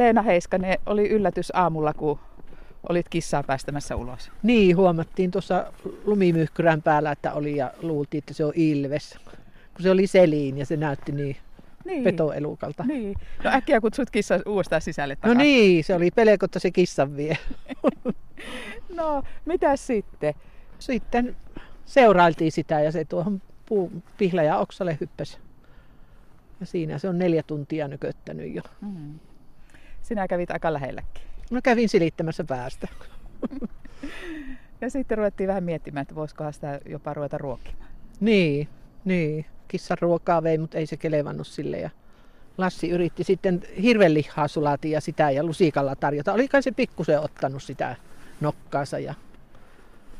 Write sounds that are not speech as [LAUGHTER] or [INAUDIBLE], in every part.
Leena Heiskanen, oli yllätys aamulla, kun olit kissaa päästämässä ulos. Niin, huomattiin tuossa lumimyhkyrän päällä, että oli ja luultiin, että se on ilves. Kun se oli seliin ja se näytti niin, niin. petoelukalta. Niin. No äkkiä kutsut kissa uudestaan sisälle takaisin. No niin, se oli pelko, että se kissan vie. [LAUGHS] no, mitä sitten? Sitten seurailtiin sitä ja se tuohon puu, pihla ja oksalle hyppäsi. Ja siinä se on neljä tuntia nyköttänyt jo. Mm. Sinä kävit aika lähelläkin. Mä kävin silittämässä päästä. [LAUGHS] ja sitten ruvettiin vähän miettimään, että voisikohan sitä jopa ruveta ruokkimaan. Niin, niin. Kissan ruokaa vei, mutta ei se kelevannut sille. Ja Lassi yritti sitten hirvenlihaa sulaatiin ja sitä ja lusikalla tarjota. Oli kai se pikkusen ottanut sitä nokkaansa ja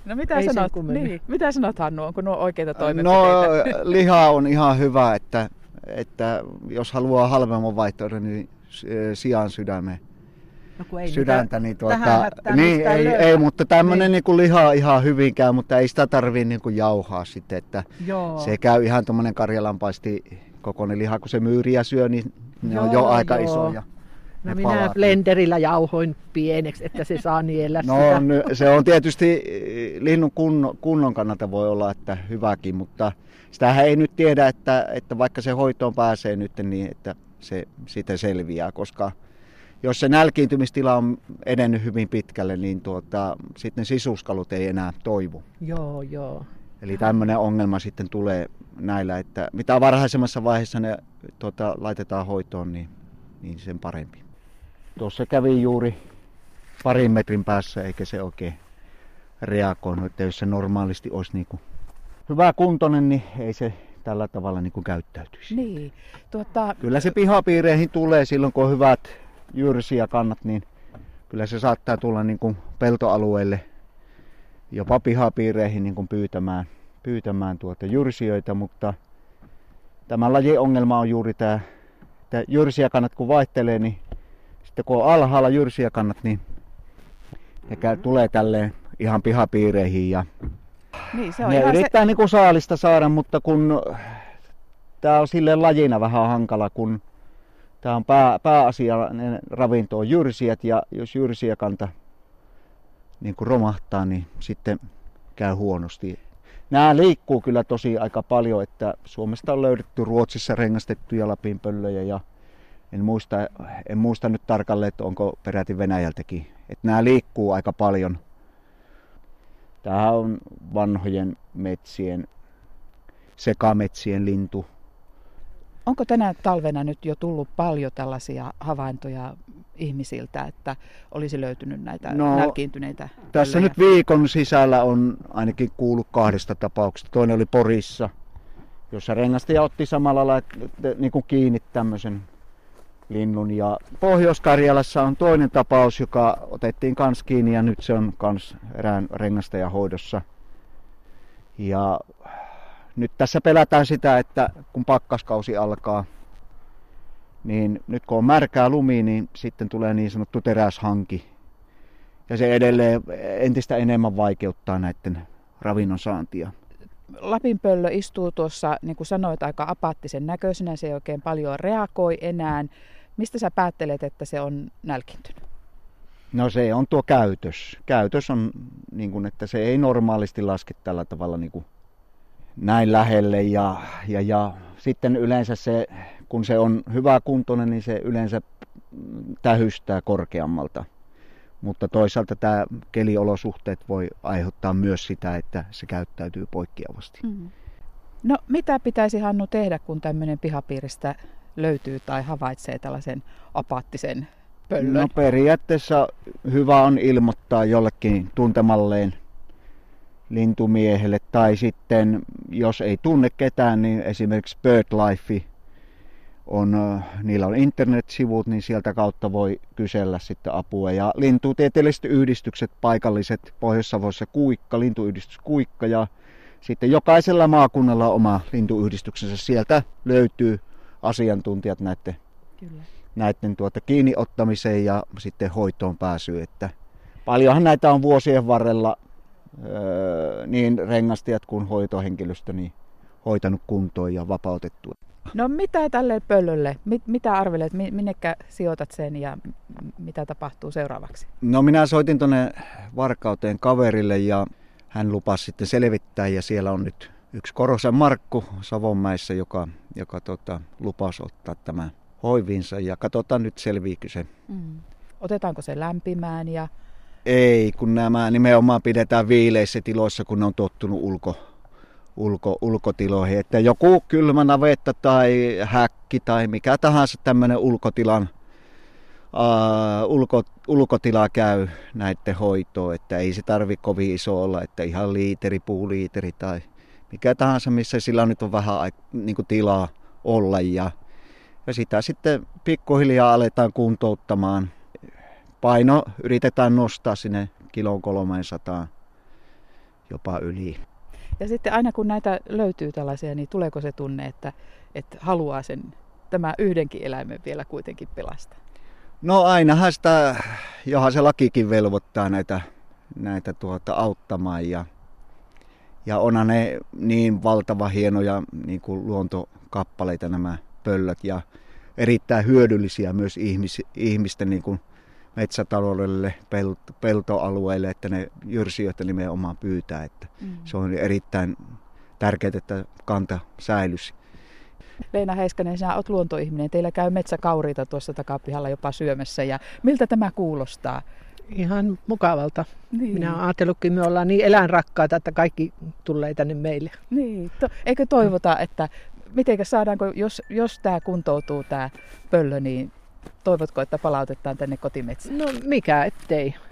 No mitä Ei sanot? Niin. Mitä sanot Hannu, onko nuo oikeita toimenpiteitä? No liha on ihan hyvä, että, että jos haluaa halvemman vaihtoehdon, niin sijaan sydämen no ei sydäntä. Niin, tuota, niin ei, ei, mutta tämmöinen niin. niin liha ihan hyvinkään, mutta ei sitä tarvii niin kuin jauhaa sitten, että Joo. se käy ihan tuommoinen karjalanpaisti kokoinen liha, kun se myyriä syö, niin ne joo, on jo aika joo. isoja. No minä palaat. blenderillä jauhoin pieneksi, että se saa niellä No sitä. se on tietysti eh, linnun kunnon, kunnon kannalta voi olla, että hyväkin, mutta sitähän ei nyt tiedä, että, että vaikka se hoitoon pääsee nyt, niin että se siitä selviää, koska jos se nälkiintymistila on edennyt hyvin pitkälle, niin tuota, sitten sisuskalut ei enää toivu. Joo, joo. Eli tämmöinen ongelma sitten tulee näillä, että mitä varhaisemmassa vaiheessa ne tuota, laitetaan hoitoon, niin, niin sen parempi. Tuossa kävi juuri parin metrin päässä, eikä se oikein reagoinut, että jos se normaalisti olisi niin kuin hyvä kuntoinen, niin ei se tällä tavalla niin kuin käyttäytyisi. Niin. Tuota... Kyllä se pihapiireihin tulee silloin, kun on hyvät jyrsiä kannat, niin kyllä se saattaa tulla niin kuin peltoalueelle jopa pihapiireihin niin kuin pyytämään, pyytämään tuota jyrsijöitä, mutta tämä lajin ongelma on juuri tämä, että jyrsiä kannat kun vaihtelee, niin sitten kun on alhaalla jyrsiä kannat, niin ne käy, tulee tälleen ihan pihapiireihin ja niin, se on ne yrittää se... niin kuin saalista saada, mutta kun tämä on sille lajina vähän hankala, kun tämä on pää, pääasiallinen ravinto on jyrsijät ja jos kanta niin kuin romahtaa, niin sitten käy huonosti. Nämä liikkuu kyllä tosi aika paljon, että Suomesta on löydetty Ruotsissa rengastettuja lapinpöllöjä ja en muista, en muista nyt tarkalleen, että onko peräti Venäjältäkin. Että nämä liikkuu aika paljon. Tämä on vanhojen metsien, sekametsien lintu. Onko tänä talvena nyt jo tullut paljon tällaisia havaintoja ihmisiltä, että olisi löytynyt näitä no, nälkiintyneitä Tässä pöllöjä? nyt viikon sisällä on ainakin kuullut kahdesta tapauksesta. Toinen oli Porissa, jossa rengastaja otti samalla lailla niin kuin kiinni tämmöisen linnun. Ja Pohjois-Karjalassa on toinen tapaus, joka otettiin kans kiinni ja nyt se on kans erään rengastajan hoidossa. Ja nyt tässä pelätään sitä, että kun pakkaskausi alkaa, niin nyt kun on märkää lumi, niin sitten tulee niin sanottu teräshanki. Ja se edelleen entistä enemmän vaikeuttaa näiden ravinnon saantia. Lapinpöllö istuu tuossa, niin kuin sanoit, aika apaattisen näköisenä. Se ei oikein paljon reagoi enää. Mistä sä päättelet, että se on nälkintynyt? No se on tuo käytös. Käytös on, niin kuin, että se ei normaalisti laske tällä tavalla niin kuin näin lähelle. Ja, ja, ja sitten yleensä se, kun se on hyvä kuntoinen, niin se yleensä tähystää korkeammalta. Mutta toisaalta tämä keliolosuhteet voi aiheuttaa myös sitä, että se käyttäytyy poikkeavasti. Mm. No mitä pitäisi Hannu tehdä, kun tämmöinen pihapiiristä löytyy tai havaitsee tällaisen apaattisen pöllön? No periaatteessa hyvä on ilmoittaa jollekin tuntemalleen lintumiehelle tai sitten jos ei tunne ketään, niin esimerkiksi BirdLife on, niillä on internetsivut, niin sieltä kautta voi kysellä sitten apua. Ja lintutieteelliset yhdistykset, paikalliset, Pohjois-Savossa Kuikka, lintuyhdistys Kuikka ja sitten jokaisella maakunnalla oma lintuyhdistyksensä. Sieltä löytyy asiantuntijat näiden, Kyllä. näiden tuota, kiinniottamiseen ja sitten hoitoon pääsyyn. Että paljonhan näitä on vuosien varrella öö, niin rengastajat kuin hoitohenkilöstö niin hoitanut kuntoon ja vapautettu. No mitä tälle pöllölle, mit, mitä arvelet, minnekä sijoitat sen ja mitä tapahtuu seuraavaksi? No minä soitin tuonne Varkauteen kaverille ja hän lupasi sitten selvittää ja siellä on nyt yksi Korosen Markku Savonmäessä, joka, joka tota, lupasi ottaa tämä hoivinsa ja katsotaan nyt selviikö se. Mm. Otetaanko se lämpimään ja ei, kun nämä nimenomaan pidetään viileissä tiloissa, kun ne on tottunut ulko, ulko, ulkotiloihin. Että joku kylmä navetta tai häkki tai mikä tahansa tämmöinen ulkotilan uh, ulko, ulkotila käy näiden hoitoon, että ei se tarvi kovin iso olla, että ihan liiteri, puuliiteri tai mikä tahansa, missä sillä nyt on vähän niin kuin tilaa olla ja, ja sitä sitten pikkuhiljaa aletaan kuntouttamaan. Paino yritetään nostaa sinne kilon 300 jopa yli. Ja sitten aina kun näitä löytyy tällaisia, niin tuleeko se tunne, että, että haluaa sen tämä yhdenkin eläimen vielä kuitenkin pelastaa? No ainahan sitä, johon se lakikin velvoittaa näitä, näitä tuota, auttamaan ja, ja onhan ne niin valtava hienoja niin kuin luontokappaleita nämä pöllöt ja erittäin hyödyllisiä myös ihmis, ihmisten niin kuin metsätaloudelle, pelto, peltoalueille, että ne jyrsijöitä nimenomaan pyytää. Että mm. Se on erittäin tärkeää, että kanta säilyisi. Leena Heiskanen, sinä olet luontoihminen. Teillä käy metsäkauriita tuossa takapihalla jopa syömässä. Ja miltä tämä kuulostaa? Ihan mukavalta. Niin. Minä olen ajatellutkin, me ollaan niin eläinrakkaita, että kaikki tulee tänne meille. Niin. To, eikö toivota, että miten saadaanko, jos, jos tämä kuntoutuu tämä pöllö, niin toivotko, että palautetaan tänne kotimetsään? No mikä ettei.